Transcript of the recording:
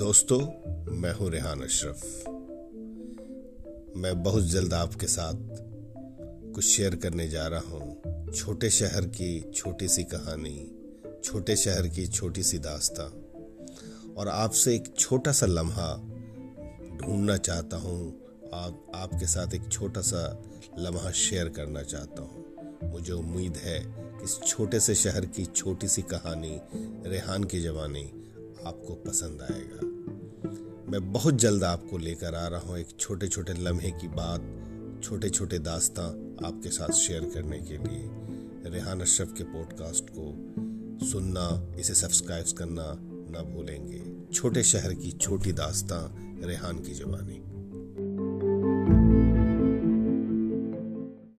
दोस्तों, मैं हूँ रेहान अशरफ। मैं बहुत जल्द आपके साथ कुछ शेयर करने जा रहा हूँ। छोटे शहर की छोटी सी कहानी, छोटे शहर की छोटी सी दास्ता। और आपसे एक छोटा सा लम्हा ढूंढना चाहता हूँ। आप, आपके साथ एक छोटा सा लम्हा शेयर करना चाहता हूँ। मुझे उम्मीद है इस छोटे से शहर की छोटी सी कहानी रेहान की जवानी आपको पसंद आएगा। मैं बहुत जल्द आपको लेकर आ रहा हूँ एक छोटे छोटे लम्हे की बात छोटे छोटे दास्तां आपके साथ शेयर करने के लिए। रेहान अशरफ के पॉडकास्ट को सुनना, इसे सब्सक्राइब करना ना भूलेंगे। छोटे शहर की छोटी दास्तां, रेहान की जवानी।